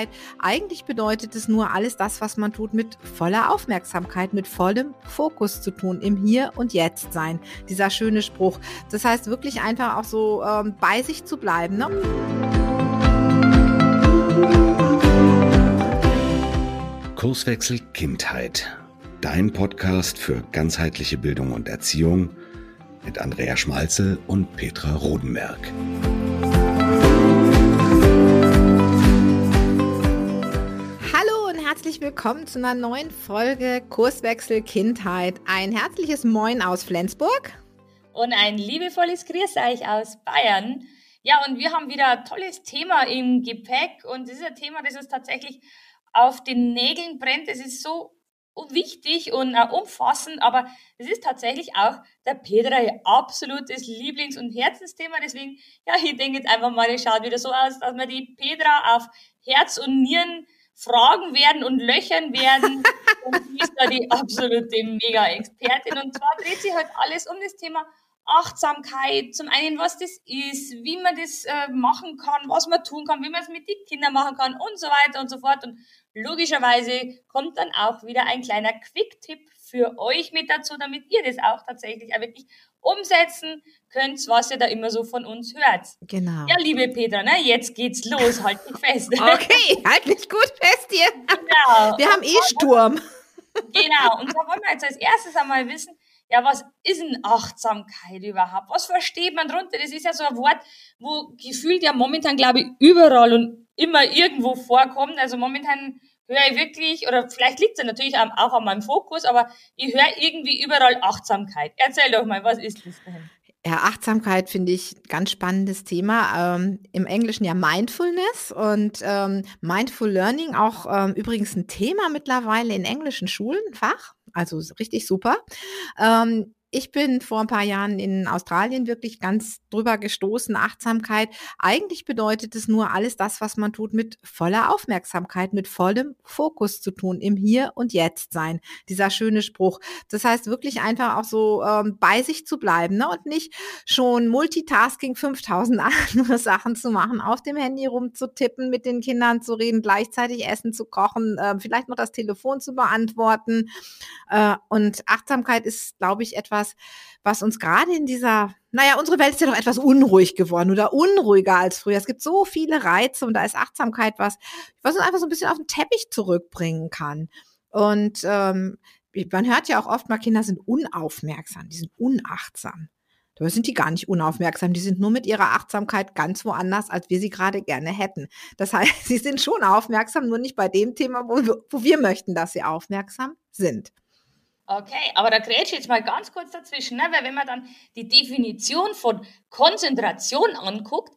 Achtsamkeit. Eigentlich bedeutet es nur alles das, was man tut, mit voller Aufmerksamkeit, mit vollem Fokus zu tun, im Hier und Jetzt sein. Dieser schöne Spruch. Das heißt wirklich einfach auch so ähm, bei sich zu bleiben. Ne? Kurswechsel Kindheit. Dein Podcast für ganzheitliche Bildung und Erziehung mit Andrea Schmalzel und Petra Rodenberg. Herzlich willkommen zu einer neuen Folge Kurswechsel Kindheit. Ein herzliches Moin aus Flensburg. Und ein liebevolles Grüß euch aus Bayern. Ja, und wir haben wieder ein tolles Thema im Gepäck. Und das ist ein Thema, das uns tatsächlich auf den Nägeln brennt. Es ist so wichtig und umfassend, aber es ist tatsächlich auch der Petra ihr absolutes Lieblings- und Herzensthema. Deswegen, ja, ich denke jetzt einfach mal, es schaut wieder so aus, dass wir die Petra auf Herz und Nieren fragen werden und löchern werden. und sie ist da die absolute Mega-Expertin. Und zwar dreht sich halt alles um das Thema Achtsamkeit. Zum einen, was das ist, wie man das äh, machen kann, was man tun kann, wie man es mit den Kindern machen kann und so weiter und so fort. Und logischerweise kommt dann auch wieder ein kleiner Quick-Tipp für euch mit dazu, damit ihr das auch tatsächlich auch wirklich umsetzen könnt, was ihr da immer so von uns hört. Genau. Ja, liebe Petra, ne, jetzt geht's los, halt dich fest. Okay, halt mich gut fest hier. Genau. Wir haben eh Sturm. Genau, und da wollen wir jetzt als erstes einmal wissen, ja, was ist denn Achtsamkeit überhaupt? Was versteht man drunter? Das ist ja so ein Wort, wo gefühlt ja momentan, glaube ich, überall und immer irgendwo vorkommt. Also momentan höre ich wirklich, oder vielleicht liegt es ja natürlich auch an meinem Fokus, aber ich höre irgendwie überall Achtsamkeit. Erzähl doch mal, was ist das denn? Ja, Achtsamkeit finde ich ganz spannendes Thema. Ähm, Im Englischen ja Mindfulness und ähm, Mindful Learning auch ähm, übrigens ein Thema mittlerweile in englischen Schulen, Fach. Also richtig super. Ähm, ich bin vor ein paar Jahren in Australien wirklich ganz drüber gestoßen, Achtsamkeit. Eigentlich bedeutet es nur alles das, was man tut, mit voller Aufmerksamkeit, mit vollem Fokus zu tun, im Hier und Jetzt sein. Dieser schöne Spruch. Das heißt wirklich einfach auch so ähm, bei sich zu bleiben ne? und nicht schon Multitasking 5000 andere Sachen zu machen, auf dem Handy rumzutippen, mit den Kindern zu reden, gleichzeitig Essen zu kochen, äh, vielleicht noch das Telefon zu beantworten. Äh, und Achtsamkeit ist, glaube ich, etwas, etwas, was uns gerade in dieser, naja, unsere Welt ist ja doch etwas unruhig geworden oder unruhiger als früher. Es gibt so viele Reize und da ist Achtsamkeit was, was uns einfach so ein bisschen auf den Teppich zurückbringen kann. Und ähm, man hört ja auch oft mal, Kinder sind unaufmerksam, die sind unachtsam. Dabei sind die gar nicht unaufmerksam, die sind nur mit ihrer Achtsamkeit ganz woanders, als wir sie gerade gerne hätten. Das heißt, sie sind schon aufmerksam, nur nicht bei dem Thema, wo wo wir möchten, dass sie aufmerksam sind. Okay, aber da grätsche ich jetzt mal ganz kurz dazwischen, ne? weil wenn man dann die Definition von Konzentration anguckt,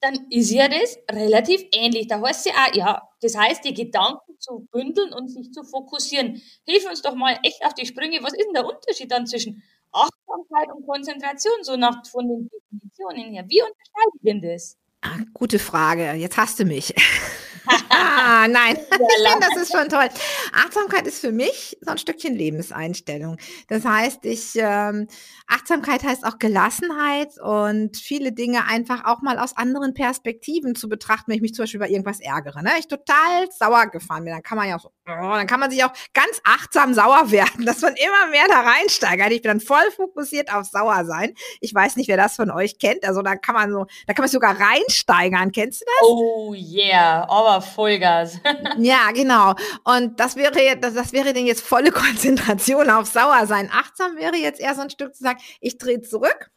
dann ist ja das relativ ähnlich. Da heißt ja auch, ja, das heißt, die Gedanken zu bündeln und sich zu fokussieren. Hilf uns doch mal echt auf die Sprünge. Was ist denn der Unterschied dann zwischen Achtsamkeit und Konzentration, so nach von den Definitionen her? Wie unterscheidet denn das? Ah, gute Frage. Jetzt hast du mich. ah, nein, ich finde, das ist schon toll. Achtsamkeit ist für mich so ein Stückchen Lebenseinstellung. Das heißt, ich ähm, Achtsamkeit heißt auch Gelassenheit und viele Dinge einfach auch mal aus anderen Perspektiven zu betrachten, wenn ich mich zum Beispiel über irgendwas ärgere. Ne? Ich total sauer gefahren bin, dann kann man ja auch so, oh, dann kann man sich auch ganz achtsam sauer werden, dass man immer mehr da reinsteigert. Ich bin dann voll fokussiert auf sauer sein. Ich weiß nicht, wer das von euch kennt. Also da kann man so, da kann man sogar reinsteigern. Kennst du das? Oh yeah, aber Vollgas. ja, genau. Und das wäre, das, das wäre denn jetzt volle Konzentration auf Sauer sein. Achtsam wäre jetzt eher so ein Stück zu sagen, ich drehe zurück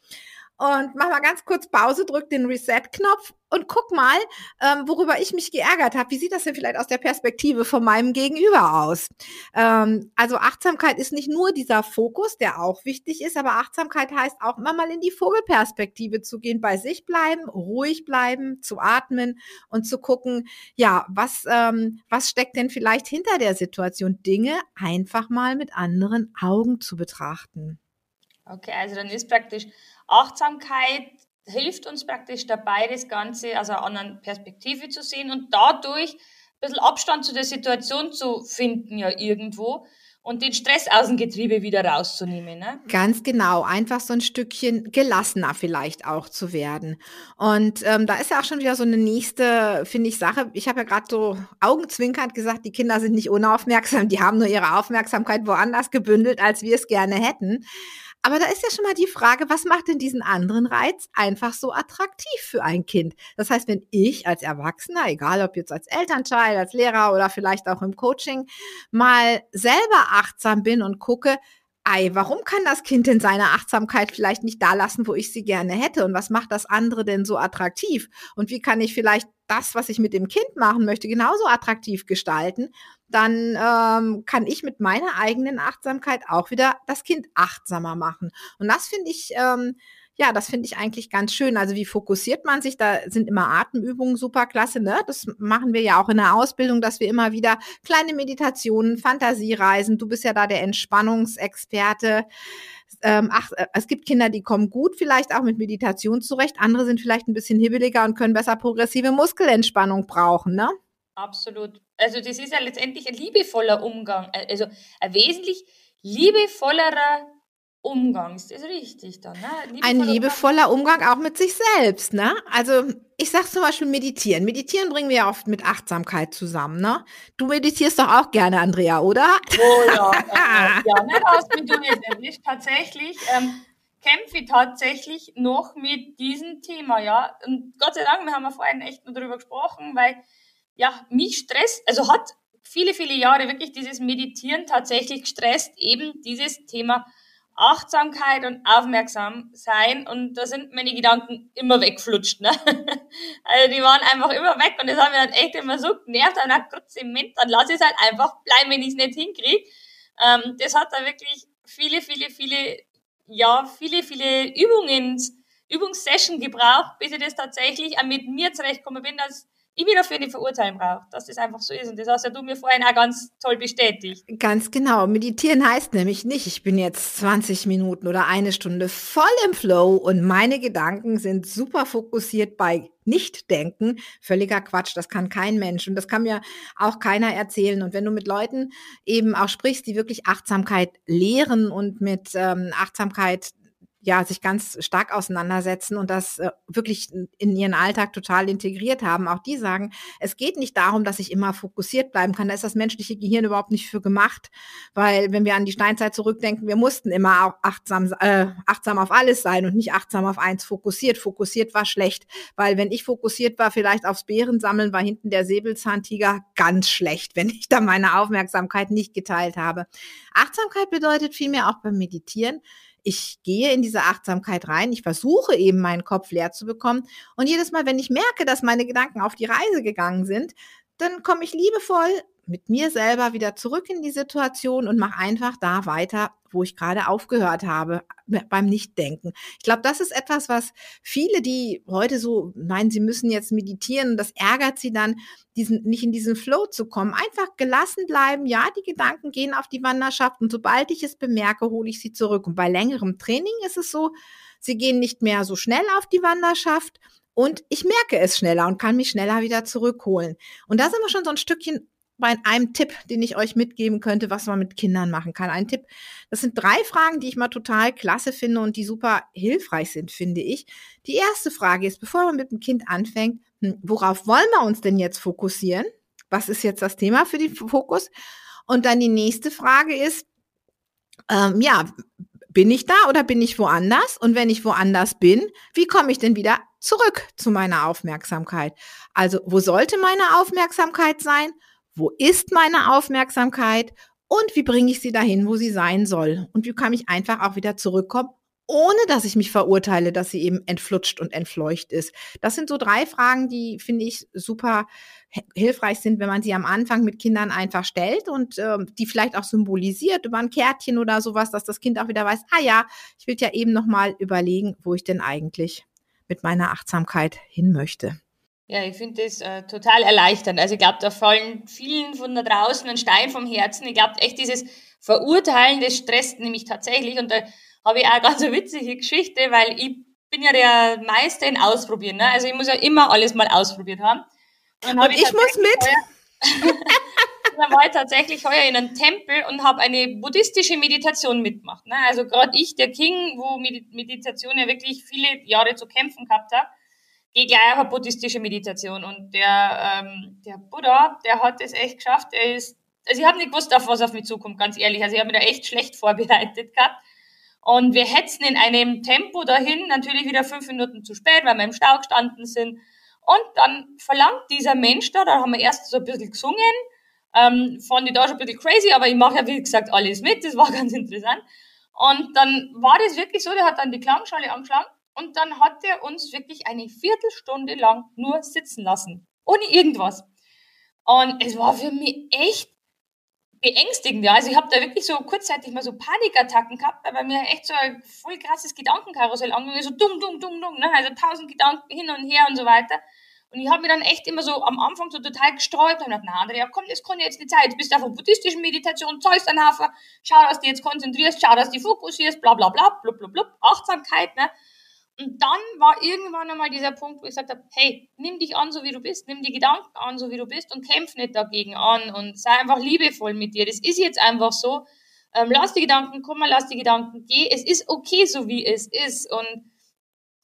und mach mal ganz kurz Pause, drück den Reset-Knopf und guck mal, ähm, worüber ich mich geärgert habe. Wie sieht das denn vielleicht aus der Perspektive von meinem Gegenüber aus? Ähm, also Achtsamkeit ist nicht nur dieser Fokus, der auch wichtig ist, aber Achtsamkeit heißt auch immer mal in die Vogelperspektive zu gehen, bei sich bleiben, ruhig bleiben, zu atmen und zu gucken, ja, was, ähm, was steckt denn vielleicht hinter der Situation? Dinge einfach mal mit anderen Augen zu betrachten. Okay, also dann ist praktisch Achtsamkeit hilft uns praktisch dabei, das Ganze aus einer anderen Perspektive zu sehen und dadurch ein bisschen Abstand zu der Situation zu finden, ja irgendwo. und den Stress aus dem Getriebe wieder rauszunehmen. Ne? Ganz genau, einfach so ein Stückchen gelassener vielleicht auch zu werden. Und ähm, da ist ja auch schon wieder so eine nächste, finde ich, Sache. Ich habe ja gerade so augenzwinkernd gesagt, die Kinder sind nicht unaufmerksam, die haben nur ihre Aufmerksamkeit woanders gebündelt, als wir es gerne hätten. Aber da ist ja schon mal die Frage, was macht denn diesen anderen Reiz einfach so attraktiv für ein Kind? Das heißt, wenn ich als Erwachsener, egal ob jetzt als Elternteil, als Lehrer oder vielleicht auch im Coaching, mal selber achtsam bin und gucke, Ei, warum kann das Kind denn seine Achtsamkeit vielleicht nicht da lassen, wo ich sie gerne hätte? Und was macht das andere denn so attraktiv? Und wie kann ich vielleicht das, was ich mit dem Kind machen möchte, genauso attraktiv gestalten? Dann ähm, kann ich mit meiner eigenen Achtsamkeit auch wieder das Kind achtsamer machen. Und das finde ich ähm, ja, das finde ich eigentlich ganz schön. Also wie fokussiert man sich? Da sind immer Atemübungen super klasse. Ne? Das machen wir ja auch in der Ausbildung, dass wir immer wieder kleine Meditationen, Fantasiereisen. Du bist ja da der Entspannungsexperte. Ähm, ach, äh, es gibt Kinder, die kommen gut vielleicht auch mit Meditation zurecht. Andere sind vielleicht ein bisschen hibbeliger und können besser progressive Muskelentspannung brauchen. Ne? Absolut. Also das ist ja letztendlich ein liebevoller Umgang. Also ein wesentlich liebevollerer Umgang, ist richtig dann? Ne? Liebevoller ein liebevoller Umgang. Umgang auch mit sich selbst, ne? Also ich sag zum Beispiel meditieren. Meditieren bringen wir ja oft mit Achtsamkeit zusammen, ne? Du meditierst doch auch gerne, Andrea, oder? Oh ja, ja, ja aus wie du jetzt erwischt. Tatsächlich ähm, kämpfe ich tatsächlich noch mit diesem Thema, ja. Und Gott sei Dank, wir haben ja vorhin echt nur darüber gesprochen, weil ja, mich stresst, also hat viele, viele Jahre wirklich dieses Meditieren tatsächlich gestresst, eben dieses Thema Achtsamkeit und aufmerksam sein und da sind meine Gedanken immer weggeflutscht. Ne? Also die waren einfach immer weg und das hat mich dann echt immer so genervt und dann Gott Zement, dann lass ich es halt einfach bleiben, wenn ich es nicht hinkriege. Ähm, das hat da wirklich viele, viele, viele, ja, viele, viele Übungen, Übungssession gebraucht, bis ich das tatsächlich mit mir zurechtgekommen bin, dass ich mir dafür nicht verurteilen brauche, dass das einfach so ist. Und das hast ja du mir vorhin auch ganz toll bestätigt. Ganz genau. Meditieren heißt nämlich nicht, ich bin jetzt 20 Minuten oder eine Stunde voll im Flow und meine Gedanken sind super fokussiert bei Nichtdenken. Völliger Quatsch. Das kann kein Mensch. Und das kann mir auch keiner erzählen. Und wenn du mit Leuten eben auch sprichst, die wirklich Achtsamkeit lehren und mit ähm, Achtsamkeit ja, sich ganz stark auseinandersetzen und das äh, wirklich in ihren Alltag total integriert haben. Auch die sagen, es geht nicht darum, dass ich immer fokussiert bleiben kann. Da ist das menschliche Gehirn überhaupt nicht für gemacht, weil wenn wir an die Steinzeit zurückdenken, wir mussten immer auch achtsam, äh, achtsam auf alles sein und nicht achtsam auf eins fokussiert. Fokussiert war schlecht, weil wenn ich fokussiert war, vielleicht aufs Bärensammeln, war hinten der Säbelzahntiger ganz schlecht, wenn ich da meine Aufmerksamkeit nicht geteilt habe. Achtsamkeit bedeutet vielmehr auch beim Meditieren, ich gehe in diese Achtsamkeit rein, ich versuche eben meinen Kopf leer zu bekommen. Und jedes Mal, wenn ich merke, dass meine Gedanken auf die Reise gegangen sind, dann komme ich liebevoll mit mir selber wieder zurück in die Situation und mache einfach da weiter, wo ich gerade aufgehört habe beim Nichtdenken. Ich glaube, das ist etwas, was viele, die heute so meinen, sie müssen jetzt meditieren, das ärgert sie dann, diesen, nicht in diesen Flow zu kommen. Einfach gelassen bleiben. Ja, die Gedanken gehen auf die Wanderschaft und sobald ich es bemerke, hole ich sie zurück. Und bei längerem Training ist es so, sie gehen nicht mehr so schnell auf die Wanderschaft, und ich merke es schneller und kann mich schneller wieder zurückholen. Und da sind wir schon so ein Stückchen bei einem Tipp, den ich euch mitgeben könnte, was man mit Kindern machen kann. Ein Tipp, das sind drei Fragen, die ich mal total klasse finde und die super hilfreich sind, finde ich. Die erste Frage ist, bevor man mit dem Kind anfängt, hm, worauf wollen wir uns denn jetzt fokussieren? Was ist jetzt das Thema für den Fokus? Und dann die nächste Frage ist, ähm, ja, bin ich da oder bin ich woanders? Und wenn ich woanders bin, wie komme ich denn wieder zurück zu meiner Aufmerksamkeit? Also, wo sollte meine Aufmerksamkeit sein? Wo ist meine Aufmerksamkeit und wie bringe ich sie dahin, wo sie sein soll und wie kann ich einfach auch wieder zurückkommen, ohne dass ich mich verurteile, dass sie eben entflutscht und entfleucht ist. Das sind so drei Fragen, die finde ich super hilfreich sind, wenn man sie am Anfang mit Kindern einfach stellt und äh, die vielleicht auch symbolisiert über ein Kärtchen oder sowas, dass das Kind auch wieder weiß, ah ja, ich will ja eben noch mal überlegen, wo ich denn eigentlich mit meiner Achtsamkeit hin möchte. Ja, ich finde das äh, total erleichternd. Also ich glaube, da fallen vielen von da draußen ein Stein vom Herzen. Ich glaube, echt dieses Verurteilen, das stresst nämlich tatsächlich. Und da habe ich auch ganz eine witzige Geschichte, weil ich bin ja der Meister in Ausprobieren. Ne? Also ich muss ja immer alles mal ausprobiert haben. Und, und ich muss mit. dann war ich tatsächlich heuer in einem Tempel und habe eine buddhistische Meditation mitgemacht. Ne? Also gerade ich, der King, wo Meditation ja wirklich viele Jahre zu kämpfen gehabt hat, gehe gleich auf eine buddhistische Meditation. Und der, ähm, der Buddha, der hat es echt geschafft. Er ist, also ich habe nicht gewusst, auf was auf mich zukommt, ganz ehrlich. Also ich habe mich da echt schlecht vorbereitet gehabt. Und wir hetzen in einem Tempo dahin, natürlich wieder fünf Minuten zu spät, weil wir im Stau gestanden sind. Und dann verlangt dieser Mensch da, da haben wir erst so ein bisschen gesungen, ähm, fand ich da schon ein bisschen crazy, aber ich mache ja, wie gesagt, alles mit, das war ganz interessant. Und dann war das wirklich so, der hat dann die Klangschale angeschlagen und dann hat er uns wirklich eine Viertelstunde lang nur sitzen lassen. Ohne irgendwas. Und es war für mich echt beängstigend. Ja. Also ich habe da wirklich so kurzzeitig mal so Panikattacken gehabt, weil mir echt so ein voll krasses Gedankenkarussell angegangen so dumm, dumm, dumm, dumm, ne? also tausend Gedanken hin und her und so weiter. Und ich habe mir dann echt immer so am Anfang so total gesträubt und gedacht, na Andrea, komm, das kann jetzt nicht sein. Du bist auf einer buddhistischen Meditation, zahlst einen Hafer, schau, dass du jetzt konzentrierst, schau, dass du fokussierst, bla bla bla, blub, blub, blub, Achtsamkeit, ne? Und dann war irgendwann einmal dieser Punkt, wo ich gesagt habe, hey, nimm dich an, so wie du bist, nimm die Gedanken an, so wie du bist und kämpf nicht dagegen an und sei einfach liebevoll mit dir. Das ist jetzt einfach so. Ähm, lass die Gedanken kommen, lass die Gedanken gehen. Es ist okay, so wie es ist. Und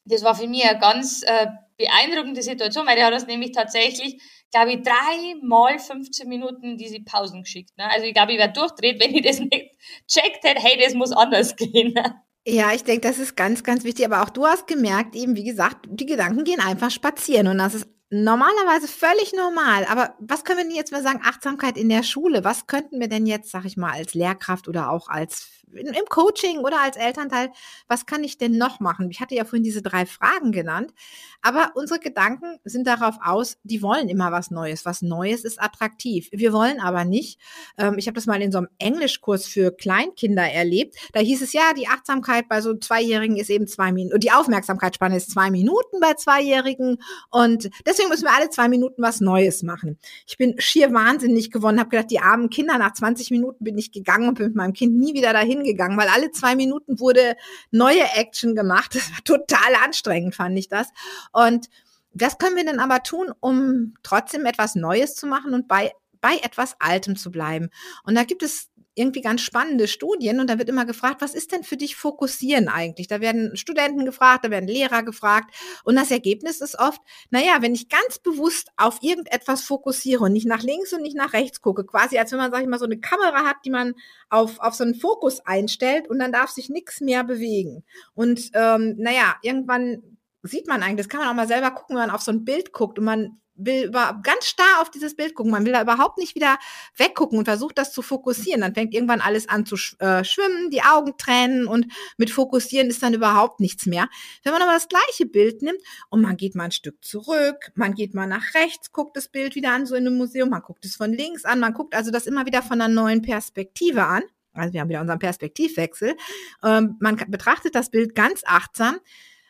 das war für mich eine ganz äh, beeindruckende Situation, weil der hat das nämlich tatsächlich, glaube ich, dreimal 15 Minuten in diese Pausen geschickt. Ne? Also ich glaube, ich wäre durchdreht, wenn ich das nicht checkt hätte, hey, das muss anders gehen. Ne? Ja, ich denke, das ist ganz, ganz wichtig. Aber auch du hast gemerkt, eben, wie gesagt, die Gedanken gehen einfach spazieren. Und das ist normalerweise völlig normal. Aber was können wir denn jetzt mal sagen? Achtsamkeit in der Schule. Was könnten wir denn jetzt, sag ich mal, als Lehrkraft oder auch als im Coaching oder als Elternteil, was kann ich denn noch machen? Ich hatte ja vorhin diese drei Fragen genannt, aber unsere Gedanken sind darauf aus, die wollen immer was Neues. Was Neues ist attraktiv. Wir wollen aber nicht, ähm, ich habe das mal in so einem Englischkurs für Kleinkinder erlebt, da hieß es ja, die Achtsamkeit bei so Zweijährigen ist eben zwei Minuten, die Aufmerksamkeitsspanne ist zwei Minuten bei Zweijährigen und deswegen müssen wir alle zwei Minuten was Neues machen. Ich bin schier wahnsinnig geworden, habe gedacht, die armen Kinder, nach 20 Minuten bin ich gegangen und bin mit meinem Kind nie wieder dahin gegangen, weil alle zwei Minuten wurde neue Action gemacht. Das war total anstrengend, fand ich das. Und was können wir denn aber tun, um trotzdem etwas Neues zu machen und bei, bei etwas Altem zu bleiben? Und da gibt es irgendwie ganz spannende Studien und da wird immer gefragt, was ist denn für dich fokussieren eigentlich? Da werden Studenten gefragt, da werden Lehrer gefragt und das Ergebnis ist oft, naja, wenn ich ganz bewusst auf irgendetwas fokussiere und nicht nach links und nicht nach rechts gucke, quasi als wenn man, sag ich mal, so eine Kamera hat, die man auf, auf so einen Fokus einstellt und dann darf sich nichts mehr bewegen. Und ähm, naja, irgendwann sieht man eigentlich, das kann man auch mal selber gucken, wenn man auf so ein Bild guckt und man will über, ganz starr auf dieses Bild gucken. Man will da überhaupt nicht wieder weggucken und versucht das zu fokussieren. Dann fängt irgendwann alles an zu äh, schwimmen, die Augen tränen und mit fokussieren ist dann überhaupt nichts mehr. Wenn man aber das gleiche Bild nimmt und man geht mal ein Stück zurück, man geht mal nach rechts, guckt das Bild wieder an, so in einem Museum, man guckt es von links an, man guckt also das immer wieder von einer neuen Perspektive an. Also wir haben wieder unseren Perspektivwechsel. Ähm, man betrachtet das Bild ganz achtsam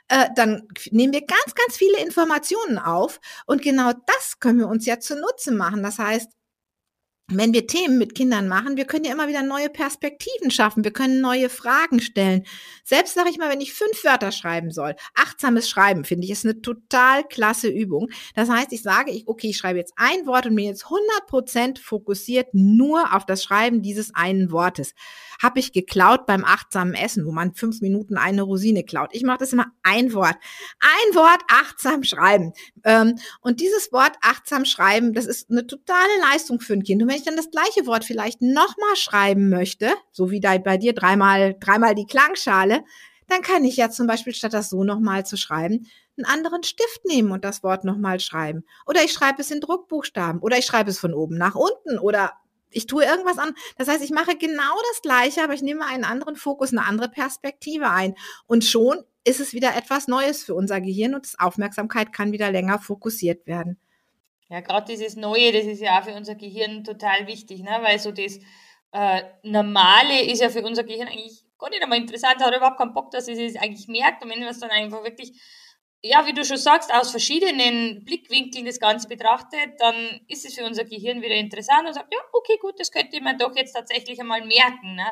äh, dann nehmen wir ganz, ganz viele Informationen auf und genau das können wir uns ja zunutze machen. Das heißt, wenn wir Themen mit Kindern machen, wir können ja immer wieder neue Perspektiven schaffen, wir können neue Fragen stellen. Selbst sage ich mal, wenn ich fünf Wörter schreiben soll, achtsames Schreiben finde ich ist eine total klasse Übung. Das heißt, ich sage, ich, okay, ich schreibe jetzt ein Wort und bin jetzt 100 Prozent fokussiert nur auf das Schreiben dieses einen Wortes. Habe ich geklaut beim achtsamen Essen, wo man fünf Minuten eine Rosine klaut. Ich mache das immer ein Wort. Ein Wort achtsam schreiben. Ähm, und dieses Wort achtsam schreiben, das ist eine totale Leistung für ein Kind. Und wenn ich dann das gleiche Wort vielleicht nochmal schreiben möchte, so wie bei dir dreimal, dreimal die Klangschale, dann kann ich ja zum Beispiel statt das so nochmal zu schreiben, einen anderen Stift nehmen und das Wort nochmal schreiben. Oder ich schreibe es in Druckbuchstaben oder ich schreibe es von oben nach unten oder ich tue irgendwas an. Das heißt, ich mache genau das Gleiche, aber ich nehme einen anderen Fokus, eine andere Perspektive ein. Und schon ist es wieder etwas Neues für unser Gehirn und das Aufmerksamkeit kann wieder länger fokussiert werden. Ja, gerade dieses Neue, das ist ja auch für unser Gehirn total wichtig, ne? weil so das äh, Normale ist ja für unser Gehirn eigentlich gar nicht einmal interessant, hat überhaupt keinen Bock, dass es es eigentlich merkt und wenn man es dann einfach wirklich, ja, wie du schon sagst, aus verschiedenen Blickwinkeln das Ganze betrachtet, dann ist es für unser Gehirn wieder interessant und sagt, ja, okay, gut, das könnte man doch jetzt tatsächlich einmal merken. Ne?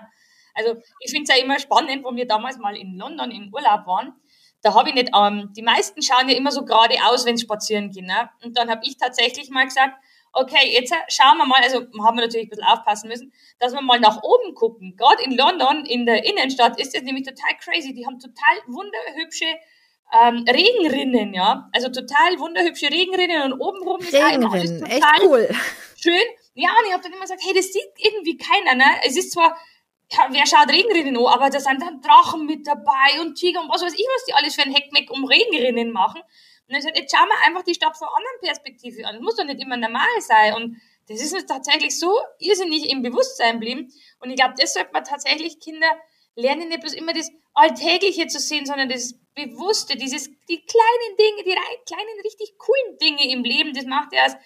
Also ich finde es ja immer spannend, wo wir damals mal in London in Urlaub waren, da habe ich nicht, ähm, die meisten schauen ja immer so geradeaus, wenn sie spazieren gehen. Ne? Und dann habe ich tatsächlich mal gesagt, okay, jetzt schauen wir mal, also haben wir natürlich ein bisschen aufpassen müssen, dass wir mal nach oben gucken. Gerade in London, in der Innenstadt, ist das nämlich total crazy. Die haben total wunderhübsche ähm, Regenrinnen, ja. Also total wunderhübsche Regenrinnen und obenrum ist Regenrinnen, echt cool. Schön. Ja, und ich habe dann immer gesagt, hey, das sieht irgendwie keiner, ne? Es ist zwar, wer schaut Regenrinnen an, aber da sind dann Drachen mit dabei und Tiger und was weiß ich, was die alles für ein Heckmeck um Regenrinnen machen. Und dann gesagt, jetzt schauen wir einfach die Stadt von anderen Perspektive an. Das muss doch nicht immer normal sein. Und das ist uns tatsächlich so irrsinnig im Bewusstsein geblieben. Und ich glaube, das sollte man tatsächlich Kinder lernen, nicht bloß immer das Alltägliche zu sehen, sondern das Bewusste, dieses, die kleinen Dinge, die kleinen, richtig coolen Dinge im Leben, das macht ja das,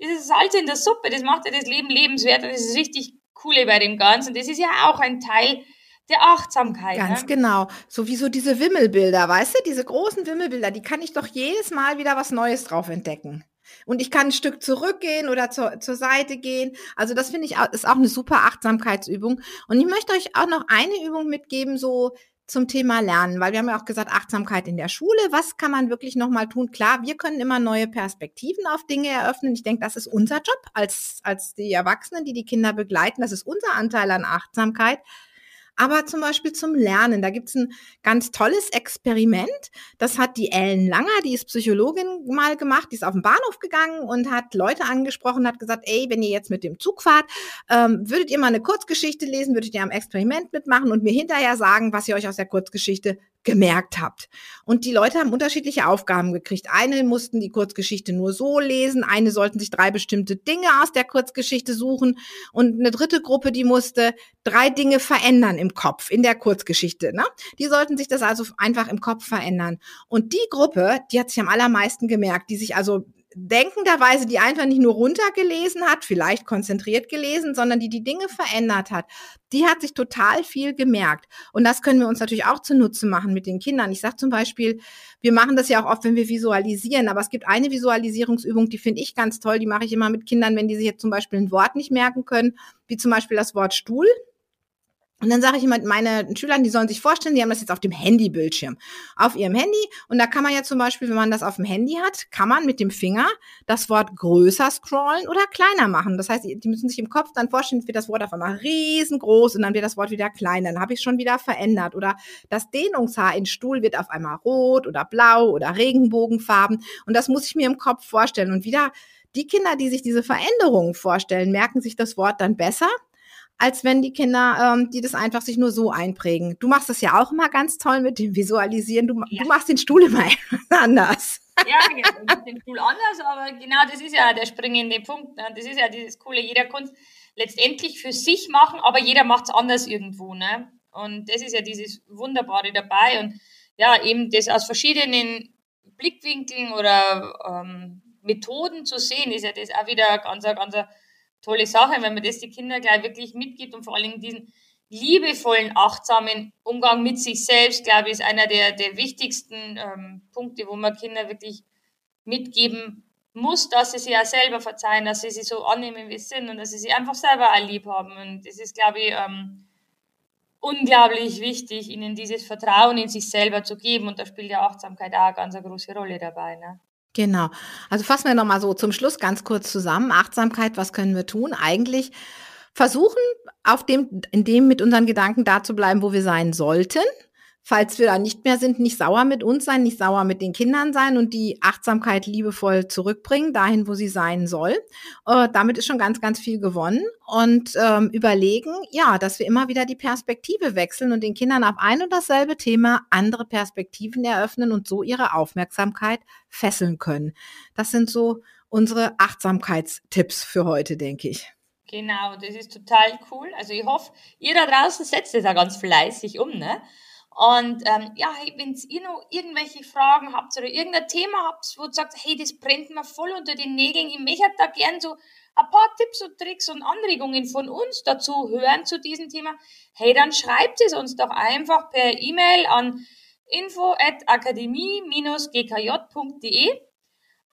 dieses Salz in der Suppe, das macht ja das Leben lebenswert und das ist richtig coole bei dem Ganzen. Das ist ja auch ein Teil der Achtsamkeit. Ganz ne? genau. So wie so diese Wimmelbilder, weißt du, diese großen Wimmelbilder, die kann ich doch jedes Mal wieder was Neues drauf entdecken. Und ich kann ein Stück zurückgehen oder zur, zur Seite gehen. Also das finde ich auch, ist auch eine super Achtsamkeitsübung. Und ich möchte euch auch noch eine Übung mitgeben, so zum Thema Lernen, weil wir haben ja auch gesagt, Achtsamkeit in der Schule. Was kann man wirklich nochmal tun? Klar, wir können immer neue Perspektiven auf Dinge eröffnen. Ich denke, das ist unser Job als, als die Erwachsenen, die die Kinder begleiten. Das ist unser Anteil an Achtsamkeit aber zum Beispiel zum Lernen. Da gibt's ein ganz tolles Experiment. Das hat die Ellen Langer, die ist Psychologin, mal gemacht. Die ist auf den Bahnhof gegangen und hat Leute angesprochen, hat gesagt, ey, wenn ihr jetzt mit dem Zug fahrt, ähm, würdet ihr mal eine Kurzgeschichte lesen, würdet ihr am Experiment mitmachen und mir hinterher sagen, was ihr euch aus der Kurzgeschichte gemerkt habt. Und die Leute haben unterschiedliche Aufgaben gekriegt. Eine mussten die Kurzgeschichte nur so lesen, eine sollten sich drei bestimmte Dinge aus der Kurzgeschichte suchen und eine dritte Gruppe, die musste drei Dinge verändern im Kopf, in der Kurzgeschichte. Ne? Die sollten sich das also einfach im Kopf verändern. Und die Gruppe, die hat sich am allermeisten gemerkt, die sich also denkenderweise, die einfach nicht nur runtergelesen hat, vielleicht konzentriert gelesen, sondern die die Dinge verändert hat, die hat sich total viel gemerkt. Und das können wir uns natürlich auch zunutze machen mit den Kindern. Ich sage zum Beispiel, wir machen das ja auch oft, wenn wir visualisieren, aber es gibt eine Visualisierungsübung, die finde ich ganz toll, die mache ich immer mit Kindern, wenn die sich jetzt zum Beispiel ein Wort nicht merken können, wie zum Beispiel das Wort Stuhl. Und dann sage ich immer meinen Schülern, die sollen sich vorstellen, die haben das jetzt auf dem Handybildschirm, auf ihrem Handy. Und da kann man ja zum Beispiel, wenn man das auf dem Handy hat, kann man mit dem Finger das Wort größer scrollen oder kleiner machen. Das heißt, die müssen sich im Kopf dann vorstellen, wird das Wort auf einmal riesengroß und dann wird das Wort wieder kleiner. Dann habe ich schon wieder verändert. Oder das Dehnungshaar in Stuhl wird auf einmal rot oder blau oder Regenbogenfarben. Und das muss ich mir im Kopf vorstellen. Und wieder die Kinder, die sich diese Veränderungen vorstellen, merken sich das Wort dann besser als wenn die Kinder, ähm, die das einfach sich nur so einprägen. Du machst das ja auch immer ganz toll mit dem Visualisieren. Du, ja. du machst den Stuhl immer anders. Ja, genau, den Stuhl anders, aber genau das ist ja der springende Punkt. Ne? Das ist ja dieses Coole. Jeder kann letztendlich für sich machen, aber jeder macht es anders irgendwo. Ne? Und das ist ja dieses Wunderbare dabei. Und ja, eben das aus verschiedenen Blickwinkeln oder ähm, Methoden zu sehen, ist ja das auch wieder ganz, ganz tolle Sache, wenn man das die Kinder gleich wirklich mitgibt und vor allen Dingen diesen liebevollen, achtsamen Umgang mit sich selbst, glaube ich, ist einer der, der wichtigsten ähm, Punkte, wo man Kinder wirklich mitgeben muss, dass sie sich auch selber verzeihen, dass sie sich so annehmen, wie sie sind und dass sie sich einfach selber auch lieb haben. Und das ist, glaube ich, ähm, unglaublich wichtig, ihnen dieses Vertrauen in sich selber zu geben. Und da spielt ja Achtsamkeit auch eine ganz große Rolle dabei. Ne? Genau. Also fassen wir nochmal so zum Schluss ganz kurz zusammen. Achtsamkeit, was können wir tun? Eigentlich versuchen, auf dem, in dem mit unseren Gedanken da zu bleiben, wo wir sein sollten falls wir da nicht mehr sind, nicht sauer mit uns sein, nicht sauer mit den Kindern sein und die Achtsamkeit liebevoll zurückbringen, dahin, wo sie sein soll. Äh, damit ist schon ganz, ganz viel gewonnen. Und ähm, überlegen, ja, dass wir immer wieder die Perspektive wechseln und den Kindern auf ein und dasselbe Thema andere Perspektiven eröffnen und so ihre Aufmerksamkeit fesseln können. Das sind so unsere Achtsamkeitstipps für heute, denke ich. Genau, das ist total cool. Also ich hoffe, ihr da draußen setzt es da ganz fleißig um, ne? Und ähm, ja, hey, wenn ihr noch irgendwelche Fragen habt oder irgendein Thema habt, wo ihr sagt, hey, das brennt mir voll unter den Nägeln, ich möchte da gern so ein paar Tipps und Tricks und Anregungen von uns dazu hören zu diesem Thema, hey, dann schreibt es uns doch einfach per E-Mail an info at akademie-gkj.de.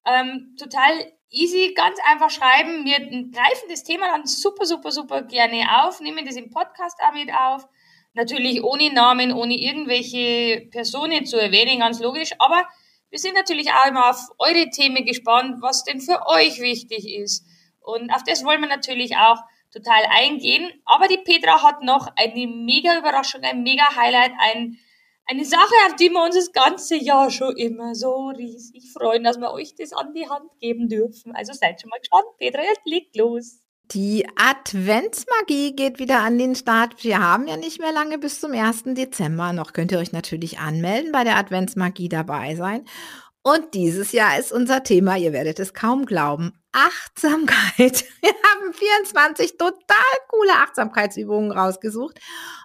Ähm, total easy, ganz einfach schreiben. Wir greifen das Thema dann super, super, super gerne auf, nehmen das im Podcast auch mit auf Natürlich ohne Namen, ohne irgendwelche Personen zu erwähnen, ganz logisch. Aber wir sind natürlich auch immer auf eure Themen gespannt, was denn für euch wichtig ist. Und auf das wollen wir natürlich auch total eingehen. Aber die Petra hat noch eine mega Überraschung, ein mega Highlight, ein, eine Sache, auf die wir uns das ganze Jahr schon immer so riesig freuen, dass wir euch das an die Hand geben dürfen. Also seid schon mal gespannt. Petra, jetzt legt los. Die Adventsmagie geht wieder an den Start. Wir haben ja nicht mehr lange bis zum 1. Dezember. Noch könnt ihr euch natürlich anmelden, bei der Adventsmagie dabei sein. Und dieses Jahr ist unser Thema, ihr werdet es kaum glauben, Achtsamkeit. Wir haben 24 total coole Achtsamkeitsübungen rausgesucht.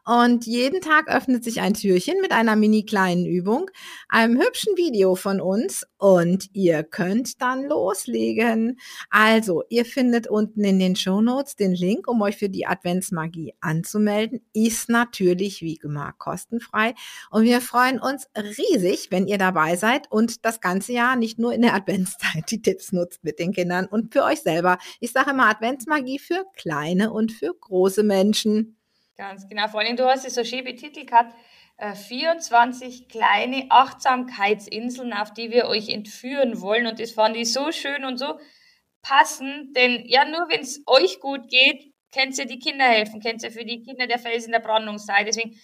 Und jeden Tag öffnet sich ein Türchen mit einer mini kleinen Übung, einem hübschen Video von uns und ihr könnt dann loslegen. Also, ihr findet unten in den Show Notes den Link, um euch für die Adventsmagie anzumelden. Ist natürlich wie immer kostenfrei. Und wir freuen uns riesig, wenn ihr dabei seid und das ganze Jahr nicht nur in der Adventszeit die Tipps nutzt mit den Kindern und für euch selber. Ich sage immer Adventsmagie für kleine und für große Menschen. Ganz genau. Vor allem, du hast es so schön betitelt gehabt. 24 äh, kleine Achtsamkeitsinseln, auf die wir euch entführen wollen. Und das fand ich so schön und so passend, denn ja, nur wenn es euch gut geht, könnt ihr die Kinder helfen, könnt ihr für die Kinder der Fels in der Brandung sein. Deswegen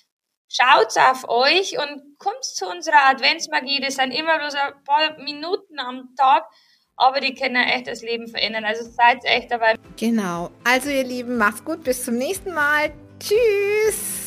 schaut auf euch und kommt zu unserer Adventsmagie. Das sind immer bloß ein paar Minuten am Tag aber die können echt das Leben verändern. Also seid echt dabei. Genau. Also ihr Lieben, macht's gut. Bis zum nächsten Mal. Tschüss.